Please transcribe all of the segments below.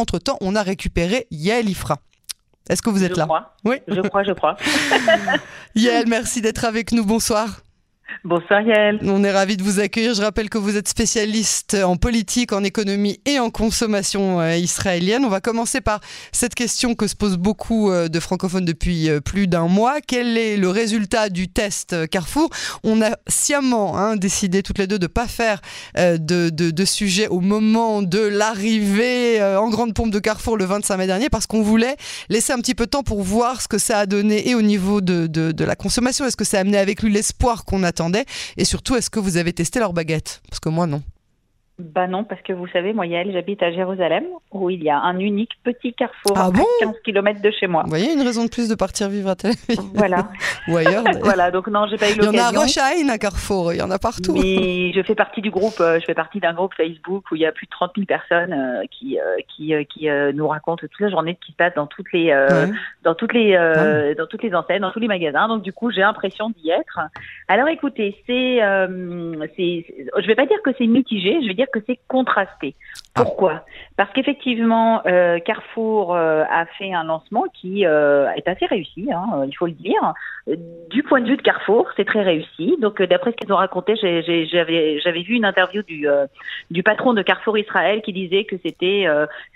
entre-temps, on a récupéré Yael Ifra. Est-ce que vous êtes je là? crois. Oui. Je crois, je crois. Yael, merci d'être avec nous. Bonsoir. Bonsoir Yael. On est ravis de vous accueillir. Je rappelle que vous êtes spécialiste en politique, en économie et en consommation euh, israélienne. On va commencer par cette question que se posent beaucoup euh, de francophones depuis euh, plus d'un mois. Quel est le résultat du test Carrefour? On a sciemment hein, décidé toutes les deux de ne pas faire de, sujet au moment de l'arrivée en grande pompe de Carrefour le 25 mai dernier parce qu'on voulait laisser un petit peu de temps pour voir ce que ça a donné et au niveau de, de, la consommation. Est-ce que ça a amené avec lui l'espoir qu'on et surtout, est-ce que vous avez testé leur baguette Parce que moi, non. Bah non, parce que vous savez, moi, Yael, j'habite à Jérusalem, où il y a un unique petit carrefour ah bon à 15 km de chez moi. Vous voyez, une raison de plus de partir vivre à Tel Aviv. Voilà. Ou ailleurs. voilà, donc non, j'ai pas eu Il y l'occasion. en a à Rochaïn, un carrefour, il y en a partout. Mais je fais partie du groupe, euh, je fais partie d'un groupe Facebook où il y a plus de 30 000 personnes euh, qui euh, qui, qui nous racontent toute la journée ce qui se passe dans toutes les Ouais. dans toutes les Ouais. dans toutes les enseignes, dans tous les magasins. Donc du coup, j'ai l'impression d'y être. Alors écoutez, c'est euh, c'est- je vais pas dire que c'est mitigé, je vais dire que c'est contrasté. Ah. Pourquoi? Parce qu'effectivement, euh, Carrefour euh, a fait un lancement qui euh, est assez réussi, hein, il faut le dire. Du point de vue de Carrefour, c'est très réussi. Donc, d'après ce qu'ils ont raconté, j'avais vu une interview du, du patron de Carrefour Israël qui disait que c'était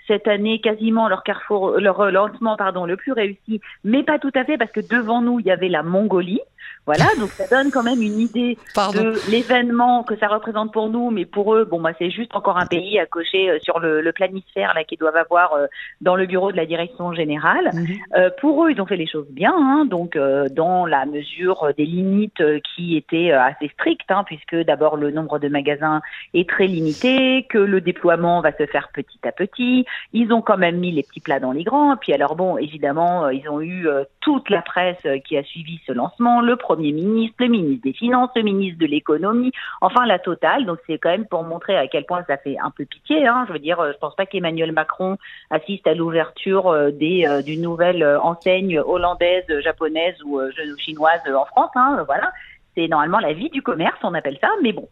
cette année quasiment leur Carrefour, leur lancement pardon le plus réussi, mais pas tout à fait parce que devant nous il y avait la Mongolie. Voilà, donc ça donne quand même une idée Pardon. de l'événement que ça représente pour nous, mais pour eux, bon bah c'est juste encore un pays à cocher sur le, le planisphère là qu'ils doivent avoir euh, dans le bureau de la direction générale. Mhm. Euh, pour eux, ils ont fait les choses bien, hein, donc euh, dans la mesure des limites qui étaient assez strictes, hein, puisque d'abord le nombre de magasins est très limité, que le déploiement va se faire petit à petit. Ils ont quand même mis les petits plats dans les grands. Puis alors bon, évidemment, ils ont eu toute la presse qui a suivi ce lancement, le Premier ministre, le ministre des Finances, le ministre de l'économie, enfin la totale. Donc c'est quand même pour montrer à quel point ça fait un peu pitié. Hein. Je veux dire, euh, je pense pas qu'Emmanuel Macron assiste à l'ouverture euh, des euh, d'une nouvelle enseigne hollandaise, japonaise ou chinoise en France. Hein, voilà, c'est normalement la vie du commerce, on appelle ça. Mais bon.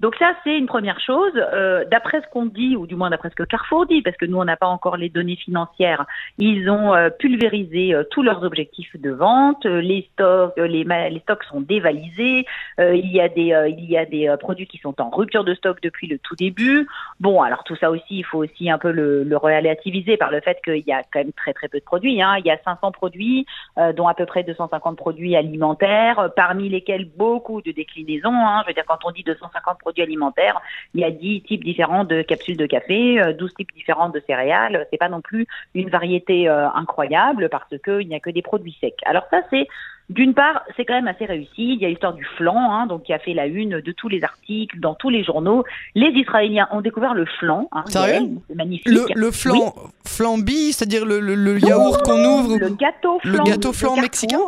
Donc ça, c'est une première chose. Euh, d'après ce qu'on dit, ou du moins d'après ce que Carrefour dit, parce que nous, on n'a pas encore les données financières, ils ont euh, pulvérisé euh, tous leurs objectifs de vente. Les stocks, les, stocks sont dévalisés. Il y a des, il y a des produits qui sont en rupture de stock depuis le tout début. Bon, alors tout ça aussi, il faut aussi un peu le, le relativiser par le fait qu'il y a quand même très très peu de produits. Hein. Il y a 500 produits, dont à peu près 250 produits alimentaires, parmi lesquels beaucoup de déclinaisons. Hein. Je veux dire, quand on dit 250 produits alimentaires, il y a 10 types différents de capsules de café, euh, 12 types différents de céréales. C'est pas non plus une variété euh, incroyable parce qu'il n'y a que des produits secs. Alors ça, c'est d'une part, c'est quand même assez réussi. Il y a l'histoire du flan, hein, donc qui a fait la une de tous les articles, dans tous les journaux. Les Israéliens ont découvert le flan. Hein, Sérieux? c'est magnifique. Le, le flan, flambi, c'est-à-dire le, le- le yaourt qu'on ouvre. Le gâteau Le flan. gâteau de flan mexicain?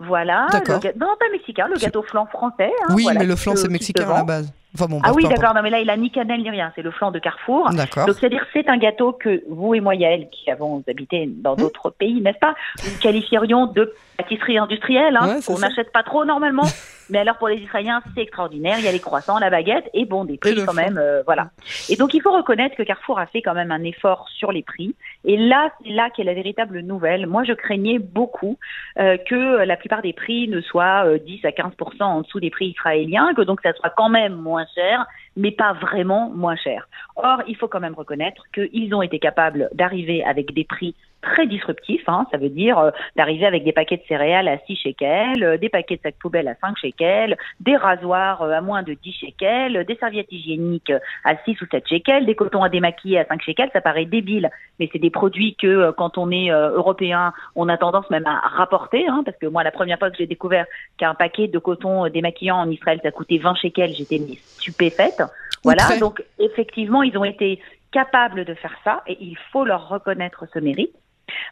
Voilà. D'accord. le ga- Non, pas mexicain, le gâteau flan français. hein, oui, voilà, mais le flan, c'est mexicain à la base. Enfin bon, Ah oui, d'accord, non, mais là, il a ni cannelle ni rien, c'est le flan de Carrefour. D'accord. Donc, c'est-à-dire, c'est un gâteau que vous et moi, Yael, qui avons habité dans Mmh. d'autres pays, n'est-ce pas, nous qualifierions de pâtisserie industrielle, hein, Ouais, qu'on n'achète pas trop normalement. mais alors, pour les Israéliens, c'est extraordinaire. Il y a les croissants, la baguette, et bon, des prix quand même, euh, voilà. Et donc, il faut reconnaître que Carrefour a fait quand même un effort sur les prix. Et là, c'est là qu'est la véritable nouvelle. Moi, je craignais beaucoup euh, que la plupart des prix ne soient euh, 10 à 15% en dessous des prix israéliens, que donc ça soit quand même moins cher, mais pas vraiment moins cher. Or, il faut quand même reconnaître qu'ils ont été capables d'arriver avec des prix très disruptifs, hein, ça veut dire euh, d'arriver avec des paquets de céréales à 6 shekels, euh, des paquets de sacs poubelles à 5 shekels, des rasoirs euh, à moins de 10 shekels, des serviettes hygiéniques à 6 ou 7 shekels, des cotons à démaquiller à 5 shekels, ça paraît débile, mais c'est des produits que quand on est européen, on a tendance même à rapporter, hein, parce que moi la première fois que j'ai découvert qu'un paquet de coton démaquillant en Israël ça coûtait 20 shekels, j'étais stupéfaite. Voilà, donc effectivement, ils ont été capables de faire ça et il faut leur reconnaître ce mérite.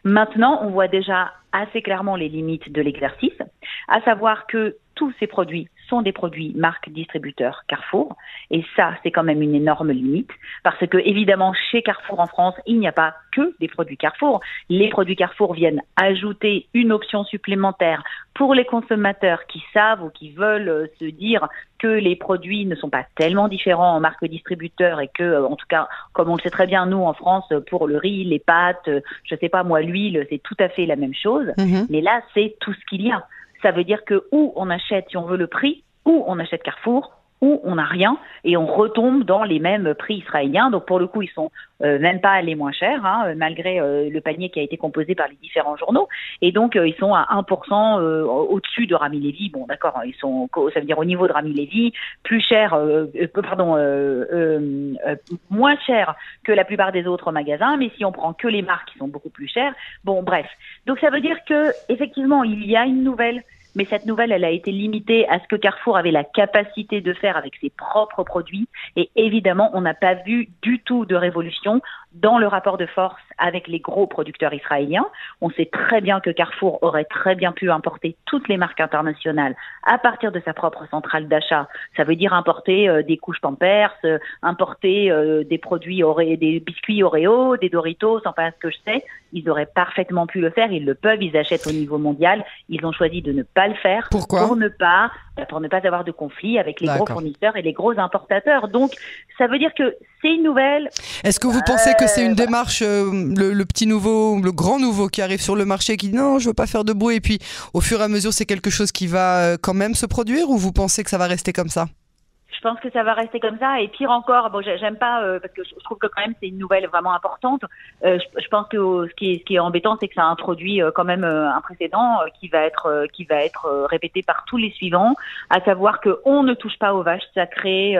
Maintenant, on voit déjà assez clairement les limites de l'exercice, à savoir que tous ces produits sont des produits marque distributeur Carrefour. Et ça, c'est quand même une énorme limite. Parce que, évidemment, chez Carrefour en France, il n'y a pas que des produits Carrefour. Les produits Carrefour viennent ajouter une option supplémentaire pour les consommateurs qui savent ou qui veulent euh, se dire que les produits ne sont pas tellement différents en marque distributeur et que, euh, en tout cas, comme on le sait très bien, nous, en France, pour le riz, les pâtes, euh, je sais pas, moi, l'huile, c'est tout à fait la même chose. Mhm. Mais là, c'est tout ce qu'il y a. Ça veut dire que où on achète, si on veut le prix, ou on achète Carrefour, où on n'a rien et on retombe dans les mêmes prix israéliens. Donc pour le coup, ils sont euh, même pas les moins chers, hein, malgré euh, le panier qui a été composé par les différents journaux. Et donc euh, ils sont à 1% au-dessus de Rami Levy. Bon, d'accord, hein, ils sont, ça veut dire au niveau de Rami Levy, plus cher, pardon, moins cher que la plupart des autres magasins. Mais si on prend que les marques, qui sont beaucoup plus chères. Bon, bref. Donc ça veut dire que effectivement, il y a une nouvelle mais cette nouvelle, elle a été limitée à ce que Carrefour avait la capacité de faire avec ses propres produits. Et évidemment, on n'a pas vu du tout de révolution dans le rapport de force avec les gros producteurs israéliens. On sait très bien que Carrefour aurait très bien pu importer toutes les marques internationales à partir de sa propre centrale d'achat. Ça veut dire importer euh, des couches Pampers, euh, importer euh, des produits des biscuits Oreo, des Doritos, enfin ce que je sais. Ils auraient parfaitement pu le faire. Ils le peuvent. Ils achètent au niveau mondial. Ils ont choisi de ne pas le faire Pourquoi? pour ne pas pour ne pas avoir de conflit avec les gros fournisseurs et les gros importateurs. Donc, ça veut dire que c'est une nouvelle. Est-ce que vous pensez que c'est une démarche, le, petit nouveau, le grand nouveau qui arrive sur le marché qui dit non, je veux pas faire de bruit et puis au fur et à mesure c'est quelque chose qui va quand même se produire ou vous pensez que ça va rester comme ça? Je pense que ça va rester comme ça. Et pire encore, bon, j'aime pas euh, parce que je trouve que quand même c'est une nouvelle vraiment importante. Euh, je, pense que ce qui est, ce qui est embêtant, c'est que ça introduit euh, quand même un précédent qui va être qui va être répété par tous les suivants, à savoir que on ne touche pas aux vaches sacrées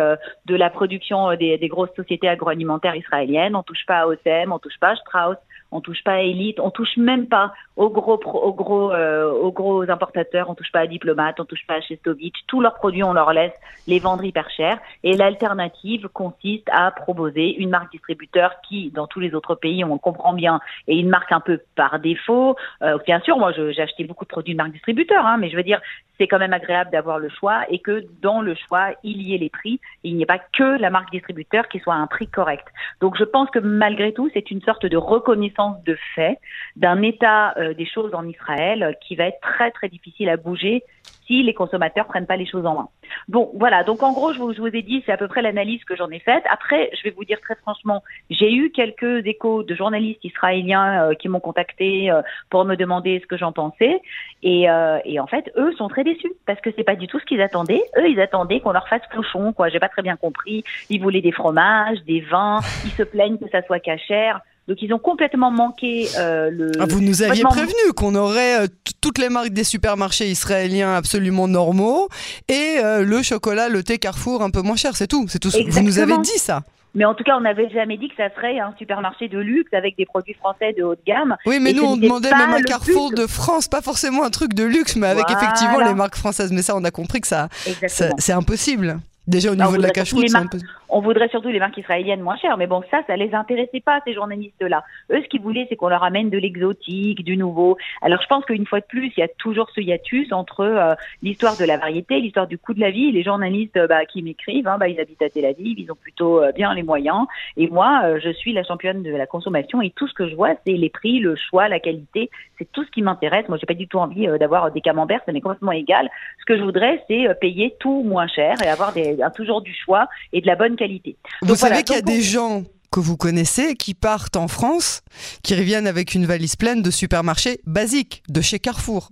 de la production des, des, grosses sociétés agroalimentaires israéliennes. On touche pas à OCM, on touche pas à Strauss, on touche pas à Elite, on touche même pas aux gros aux gros euh, aux gros importateurs, on touche pas à Diplomate, on touche pas à Chestovitch, tous leurs produits on leur laisse les vendre hyper cher et l'alternative consiste à proposer une marque distributeur qui dans tous les autres pays on comprend bien est une marque un peu par défaut. Euh, bien sûr, moi j'ai acheté beaucoup de produits de marque distributeur hein, mais je veux dire c'est quand même agréable d'avoir le choix et que dans le choix, il y ait les prix il n'y ait pas que la marque distributeur qui soit à un prix correct. Donc je pense que malgré tout, c'est une sorte de reconnaissance de fait d'un état euh, des choses en Israël qui va être très très difficile à bouger si les consommateurs prennent pas les choses en main. Bon, voilà. Donc en gros, je vous, ai dit, c'est à peu près l'analyse que j'en ai faite. Après, je vais vous dire très franchement, j'ai eu quelques échos de journalistes israéliens euh, qui m'ont contacté euh, pour me demander ce que j'en pensais, et, euh, et, en fait, eux sont très déçus parce que c'est pas du tout ce qu'ils attendaient. Eux, ils attendaient qu'on leur fasse cochon, quoi. J'ai pas très bien compris. Ils voulaient des fromages, des vins. Ils se plaignent que ça soit cachère. Donc ils ont complètement manqué euh, le. Ah, vous nous aviez prévenu qu'on aurait euh, toutes les marques des supermarchés israéliens absolument normaux et euh, le chocolat, le thé Carrefour un peu moins cher, c'est tout. C'est tout. Vous nous avez dit ça. Mais en tout cas, on n'avait jamais dit que ça serait un supermarché de luxe avec des produits français de haute gamme. Oui, mais nous, on demandait même un Carrefour de France, pas forcément un truc de luxe, mais avec effectivement les marques françaises. Mais ça, on a compris que ça, ça c'est impossible. Déjà au niveau de la cache-route, c'est un peu... On voudrait surtout les marques israéliennes moins chères, mais bon, ça, ça les intéressait pas, ces journalistes-là. Eux, ce qu'ils voulaient, c'est qu'on leur amène de l'exotique, du nouveau. Alors, je pense qu'une fois de plus, il y a toujours ce hiatus entre euh, l'histoire de la variété, l'histoire du coût de la vie. Les journalistes euh, bah, qui m'écrivent, hein, bah, ils habitent à Tel Aviv, ils ont plutôt euh, bien les moyens. Et moi, je suis la championne de la consommation et tout ce que je vois, c'est les prix, le choix, la qualité. C'est tout ce qui m'intéresse. Moi, j'ai pas du tout envie d'avoir des camemberts, ça m'est complètement égal. Ce que je voudrais, c'est payer tout moins cher et avoir des toujours du choix et de la bonne qualité. Vous savez qu'il y a des gens que vous connaissez qui partent en France, qui reviennent avec une valise pleine de supermarchés basiques, de chez Carrefour.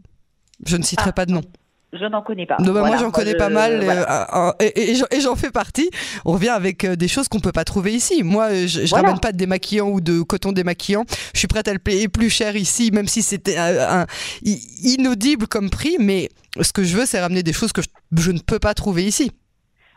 Je ne citerai ah. pas de nom. Je n'en connais pas. Non, bah, moi, j'en connais pas mal euh, euh, et, j'en fais partie. On revient avec euh, des choses qu'on peut pas trouver ici. Moi, je, ne ramène pas de démaquillant ou de coton démaquillant. Je suis prête à le payer plus cher ici, même si c'était inaudible comme prix. Mais ce que je veux, c'est ramener des choses que je ne peux pas trouver ici.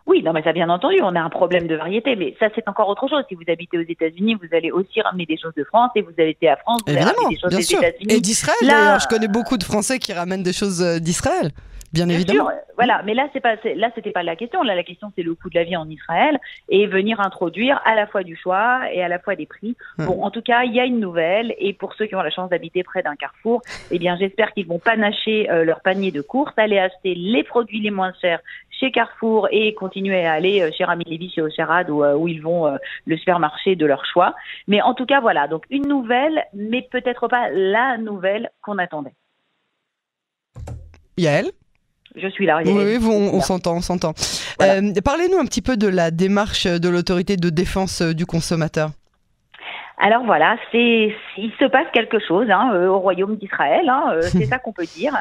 Oui, non, mais ça, bien entendu, on a un problème de variété, mais ça, c'est encore autre chose. Si vous habitez aux États-Unis, vous allez aussi ramener des choses de France, et vous été à France, vous allez ramener des choses des États-Unis. Et d'Israël, d'ailleurs. Je connais beaucoup de Français qui ramènent des choses euh, d'Israël. Bien, évidemment. voilà, mais là c'est pas là c'était pas la question. Là la question c'est le coût de la vie en Israël et venir introduire à la fois du choix et à la fois des prix. Bon, en tout cas, il y a une nouvelle et pour ceux qui ont la chance d'habiter près d'un carrefour, eh bien j'espère qu'ils vont panacher euh, leur panier de courses, aller acheter les produits les moins chers chez Carrefour et continuer à aller euh, chez Rami Lévy, chez Ocherad, où, euh, où ils vont le supermarché de leur choix. Mais en tout cas, voilà, donc une nouvelle, mais peut-être pas la nouvelle qu'on attendait. Yael? Je suis là. Oui, on, s'entend, on s'entend. Euh, parlez-nous un petit peu de la démarche de l'autorité de défense du consommateur. Alors voilà, c'est il se passe quelque chose hein, euh, au royaume d'Israël, hein, euh, c'est ça qu'on peut dire.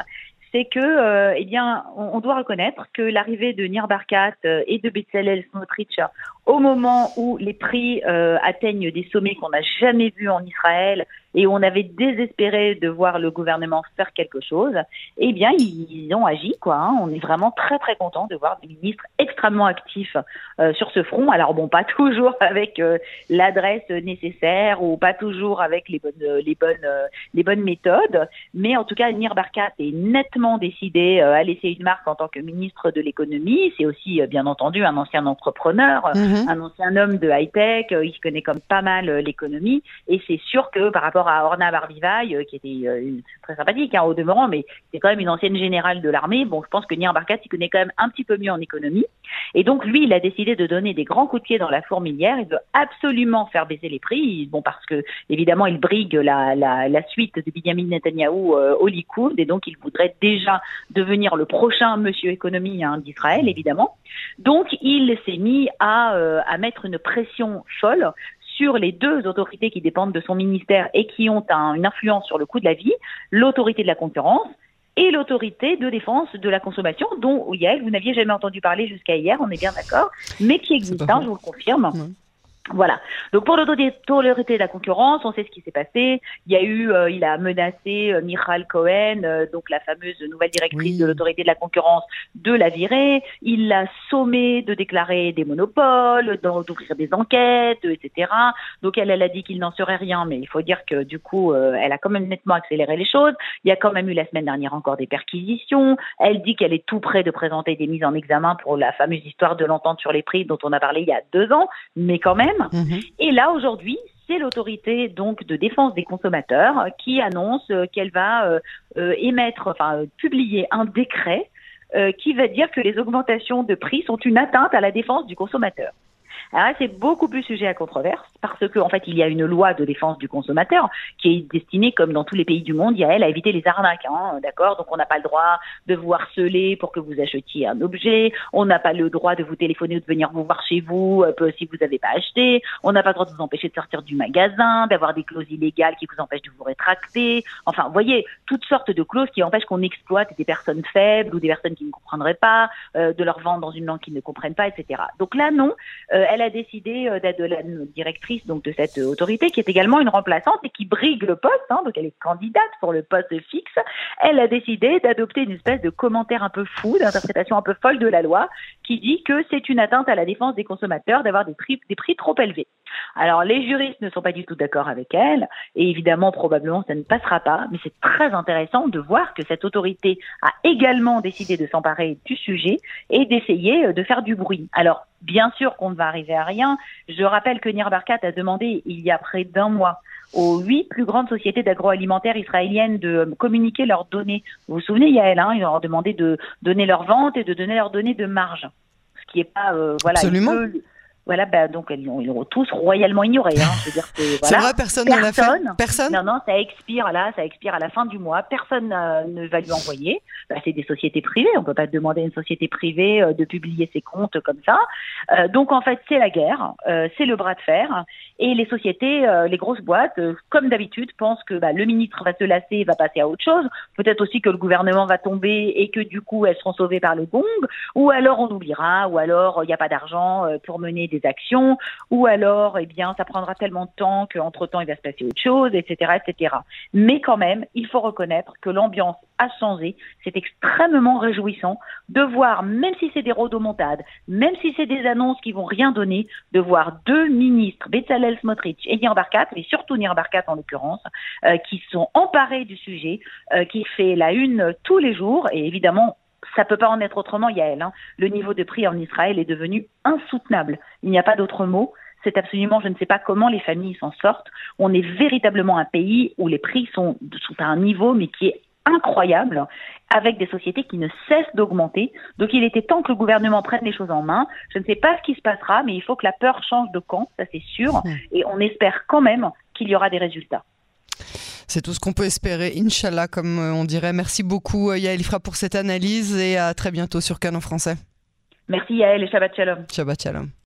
C'est que, eh bien, on, doit reconnaître que l'arrivée de Nir Barkat et de Bezalel Smotrich au moment où les prix atteignent des sommets qu'on n'a jamais vus en Israël et on avait désespéré de voir le gouvernement faire quelque chose, eh bien, ils, ont agi, quoi. Hein. On est vraiment très, très content de voir des ministres extrêmement actifs euh, sur ce front. Alors, bon, pas toujours avec euh, l'adresse nécessaire ou pas toujours avec les bonnes, euh, les bonnes, les bonnes méthodes, mais en tout cas, Nir Barkat est nettement décidé à laisser une marque en tant que ministre de l'économie. C'est aussi, bien entendu, un ancien entrepreneur, mm-hmm. un ancien homme de high-tech. il connaît comme pas mal l'économie et c'est sûr que par rapport à Orna Barbivaille, euh, qui était euh, très sympathique hein, au demeurant, mais c'est quand même une ancienne générale de l'armée. Bon, je pense que Nier Barkat s'y connaît quand même un petit peu mieux en économie. Et donc, lui, il a décidé de donner des grands coups dans la fourmilière. Il veut absolument faire baisser les prix. Bon, parce que, évidemment, il brigue la, la, suite de Benjamin Netanyahou euh, au Likoud. Et donc, il voudrait déjà devenir le prochain monsieur économie hein, d'Israël, évidemment. Donc, il s'est mis à, à mettre une pression folle sur les deux autorités qui dépendent de son ministère et qui ont une influence sur le coût de la vie, l'autorité de la concurrence et l'autorité de défense de la consommation, dont Yael, vous n'aviez jamais entendu parler jusqu'à hier, on est bien d'accord, mais qui existe, hein, je vous le confirme. Voilà. Donc pour l'autorité de la concurrence, on sait ce qui s'est passé. Il y a eu, euh, il a menacé euh, Michal Cohen, euh, donc la fameuse nouvelle directrice de l'autorité de la concurrence, de la virer. Il l'a sommé de déclarer des monopoles, d'ouvrir des enquêtes, etc. Donc elle, elle a dit qu'il n'en serait rien, mais il faut dire que du coup, elle a quand même nettement accéléré les choses. Il y a quand même eu la semaine dernière encore des perquisitions. Elle dit qu'elle est tout près de présenter des mises en examen pour la fameuse histoire de l'entente sur les prix dont on a parlé il y a deux ans, mais quand même. Mhm. Et là, aujourd'hui, c'est l'autorité donc de défense des consommateurs qui annonce qu'elle va euh, euh, émettre, enfin publier un décret euh, qui va dire que les augmentations de prix sont une atteinte à la défense du consommateur. C'est beaucoup plus sujet à controverse parce que en fait, il y a une loi de défense du consommateur qui est destinée, comme dans tous les pays du monde, il a elle à éviter les arnaques, hein, d'accord? Donc on n'a pas le droit de vous harceler pour que vous achetiez un objet, on n'a pas le droit de vous téléphoner ou de venir vous voir chez vous euh, si vous n'avez pas acheté, on n'a pas le droit de vous empêcher de sortir du magasin, d'avoir des clauses illégales qui vous empêchent de vous rétracter. Enfin, vous voyez, toutes sortes de clauses qui empêchent qu'on exploite des personnes faibles ou des personnes qui ne comprendraient pas, euh, de leur vendre dans une langue qu'ils ne comprennent pas, etc. Donc là, non, euh, a décidé euh, d'être la directrice donc de cette autorité, qui est également une remplaçante et qui brigue le poste. Hein, donc elle est candidate pour le poste fixe. Elle a décidé d'adopter une espèce de commentaire un peu fou, d'interprétation un peu folle de la loi, qui dit que c'est une atteinte à la défense des consommateurs d'avoir des prix, des prix trop élevés. Alors les juristes ne sont pas du tout d'accord avec elle, et évidemment probablement ça ne passera pas, mais c'est très intéressant de voir que cette autorité a également décidé de s'emparer du sujet et d'essayer euh, de faire du bruit. Alors bien sûr qu'on ne va arriver à rien. Je rappelle que Nir Barkat a demandé il y a près d'un mois aux huit plus grandes sociétés d'agroalimentaire israéliennes de communiquer leurs données. Vous vous souvenez, Yael, hein, ils leur ont demandé de donner leurs ventes et de donner leurs données de marge. Ce qui est pas, euh, voilà. Absolument. Voilà, bah, donc ils l'ont tous royalement ignoré. Hein. voilà, C'est vrai, personne, ne l'a fait. Personne. Non, non, ça expire là, ça expire à la fin du mois. Personne euh, ne va lui envoyer. Bah, c'est des sociétés privées. On peut pas demander à une société privée euh, de publier ses comptes comme ça. Euh, donc en fait, c'est la guerre, c'est le bras de fer. Et les sociétés, les grosses boîtes, comme d'habitude, pensent que bah, le ministre va se lasser, va passer à autre chose. Peut-être aussi que le gouvernement va tomber et que du coup elles seront sauvées par le gong. Ou alors on oubliera. Ou alors il n'y a pas d'argent pour mener des actions, ou alors, eh bien, ça prendra tellement de temps qu'entre temps, il va se passer autre chose, etc., etc. Mais quand même, il faut reconnaître que l'ambiance a changé. C'est extrêmement réjouissant de voir, même si c'est des rodomontades, même si c'est des annonces qui vont rien donner, de voir deux ministres, Bezalel Smotrich et Nir Barkat, mais surtout Nir Barkat en l'occurrence, euh, qui sont emparés du sujet, euh, qui fait la une tous les jours, et évidemment, ça peut pas en être autrement, Yael. Hein. Le niveau de prix en Israël est devenu insoutenable. Il n'y a pas d'autre mot. C'est absolument, je ne sais pas comment les familles s'en sortent. On est véritablement un pays où les prix sont, sont à un niveau, mais qui est incroyable, avec des sociétés qui ne cessent d'augmenter. Donc il était temps que le gouvernement prenne les choses en main. Je ne sais pas ce qui se passera, mais il faut que la peur change de camp, ça c'est sûr. Et on espère quand même qu'il y aura des résultats. C'est tout ce qu'on peut espérer, Inch'Allah, comme euh, on dirait. Merci beaucoup, euh, Yael Ifra, pour cette analyse et à très bientôt sur Canon Français. Merci, Yael, et Shabbat Shalom. Shabbat Shalom.